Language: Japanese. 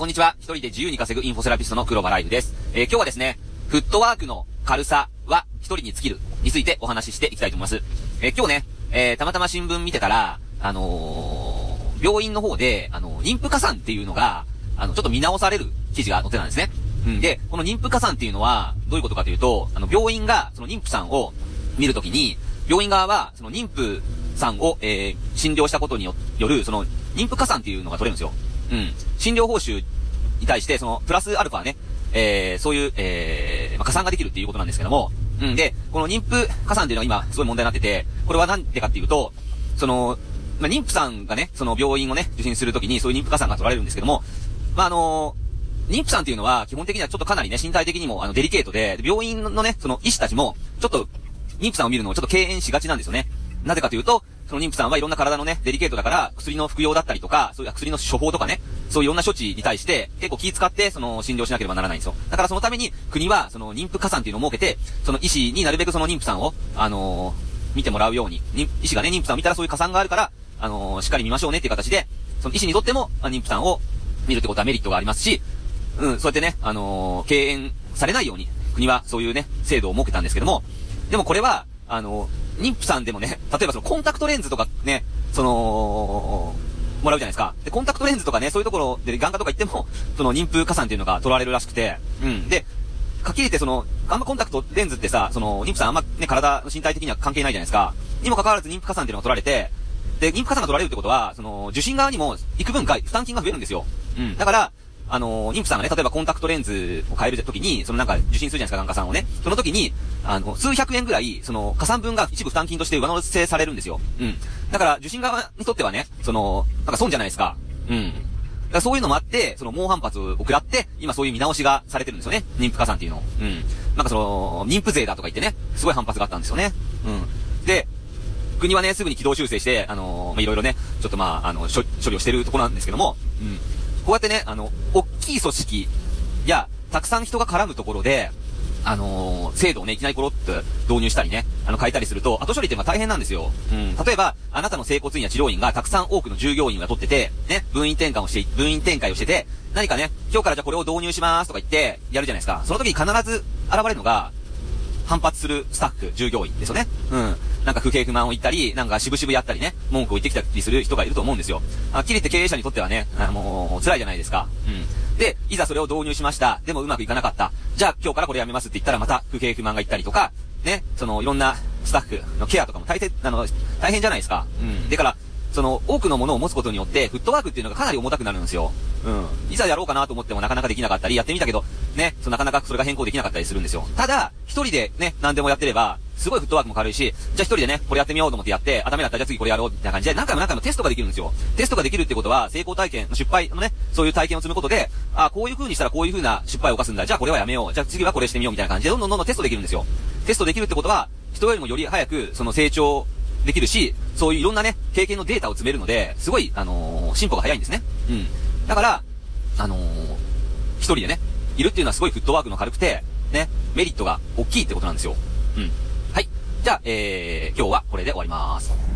こんにちは。一人で自由に稼ぐインフォセラピストの黒場ライフです。えー今日はですね、フットワークの軽さは一人に尽きるについてお話ししていきたいと思います。えー今日ね、えーたまたま新聞見てたら、あのー病院の方で、あの妊婦加算っていうのが、あの、ちょっと見直される記事が載ってたんですね。うん。で、この妊婦加算っていうのは、どういうことかというと、あの、病院が、その妊婦さんを見るときに、病院側は、その妊婦さんを、えー診療したことによよる、その、妊婦加算っていうのが取れるんですよ。うん。診療報酬に対して、その、プラスアルファね、えー、そういう、えー、まあ、加算ができるっていうことなんですけども、うん。で、この妊婦加算っていうのは今、すごい問題になってて、これはなんでかっていうと、その、まあ、妊婦さんがね、その病院をね、受診するときに、そういう妊婦加算が取られるんですけども、まあ、あの妊婦さんっていうのは、基本的にはちょっとかなりね、身体的にも、あの、デリケートで、で病院のね、その医師たちも、ちょっと、妊婦さんを見るのをちょっと敬遠しがちなんですよね。なぜかというと、その妊婦さんはいろんな体のね、デリケートだから、薬の服用だったりとか、そういう薬の処方とかね、そういういろんな処置に対して、結構気使って、その、診療しなければならないんですよ。だからそのために、国は、その、妊婦加算っていうのを設けて、その医師になるべくその妊婦さんを、あのー見てもらうように、妊医師がね、妊婦さんを見たらそういう加算があるから、あのーしっかり見ましょうねっていう形で、その医師にとっても、妊婦さんを見るってことはメリットがありますし、うん、そうやってね、あのー敬遠されないように、国はそういうね、制度を設けたんですけども、でもこれは、あの妊婦さんでもね、例えばそのコンタクトレンズとかね、その、もらうじゃないですか。で、コンタクトレンズとかね、そういうところで眼科とか行っても、その妊婦加算っていうのが取られるらしくて、うん。で、かきり言ってその、あんまコンタクトレンズってさ、その、妊婦さんあんまね、体の身体的には関係ないじゃないですか。にもかかわらず妊婦加算っていうのが取られて、で、妊婦加算が取られるってことは、その、受診側にも、幾分か負担金が増えるんですよ。うん。だから、あの、妊婦さんがね、例えばコンタクトレンズを変えるときに、そのなんか受診するじゃないですか、眼科さんをね。その時に、あの、数百円ぐらい、その、加算分が一部負担金として上乗せされるんですよ。うん。だから、受診側にとってはね、その、なんか損じゃないですか。うん。だからそういうのもあって、その猛反発を食らって、今そういう見直しがされてるんですよね。妊婦加算っていうの。うん。なんかその、妊婦税だとか言ってね、すごい反発があったんですよね。うん。で、国はね、すぐに軌道修正して、あのーまあ、いろいろね、ちょっとまあ、あの、処理をしてるところなんですけども、うん。こうやってね、あの、大きい組織や、たくさん人が絡むところで、あのー制度をね、いきなりコロッと導入したりね、あの、変えたりすると、後処理っていうのは大変なんですよ。うん。例えば、あなたの整骨院や治療院がたくさん多くの従業員を雇ってて、ね、分院転換をして、分院展開をしてて、何かね、今日からじゃあこれを導入しますとか言って、やるじゃないですか。その時に必ず現れるのが、反発するスタッフ、従業員ですよね。うん。なんか不平不満を言ったり、なんか渋々やったりね、文句を言ってきたりする人がいると思うんですよ。はっきりって経営者にとってはね、あもう、辛いじゃないですか。うん。で、いざそれを導入しました。でもうまくいかなかった。じゃあ今日からこれやめますって言ったらまた不平不満が言ったりとか、ね、そのいろんなスタッフのケアとかも大変、あの、大変じゃないですか。うん。だから、その、多くのものを持つことによって、フットワークっていうのがかなり重たくなるんですよ。うん。いざやろうかなと思ってもなかなかできなかったり、やってみたけど、ね、そのなかなかそれが変更できなかったりするんですよ。ただ、一人でね、何でもやってれば、すごいフットワークも軽いし、じゃあ一人でね、これやってみようと思ってやって、あ、ダメだった、じゃあ次これやろう、みたいな感じで、何回も何回もテストができるんですよ。テストができるってことは、成功体験、失敗のね、そういう体験を積むことで、あ、こういう風にしたらこういう風な失敗を犯すんだ。じゃあこれはやめよう。じゃあ次はこれしてみようみたいな感じで、どんどんどんどんテストできるんですよ。テストできるってことは、人よりもより早く、その成長できるし、そういういろんなね、経験のデータを積めるので、すごい、あのー進歩が早いんですね。うん。だから、あのー一人でね、いるっていうのはすごいフットワークの軽くて、ね、メリットが大きいってことなんですよ。うん。じゃあ、えー、今日はこれで終わります。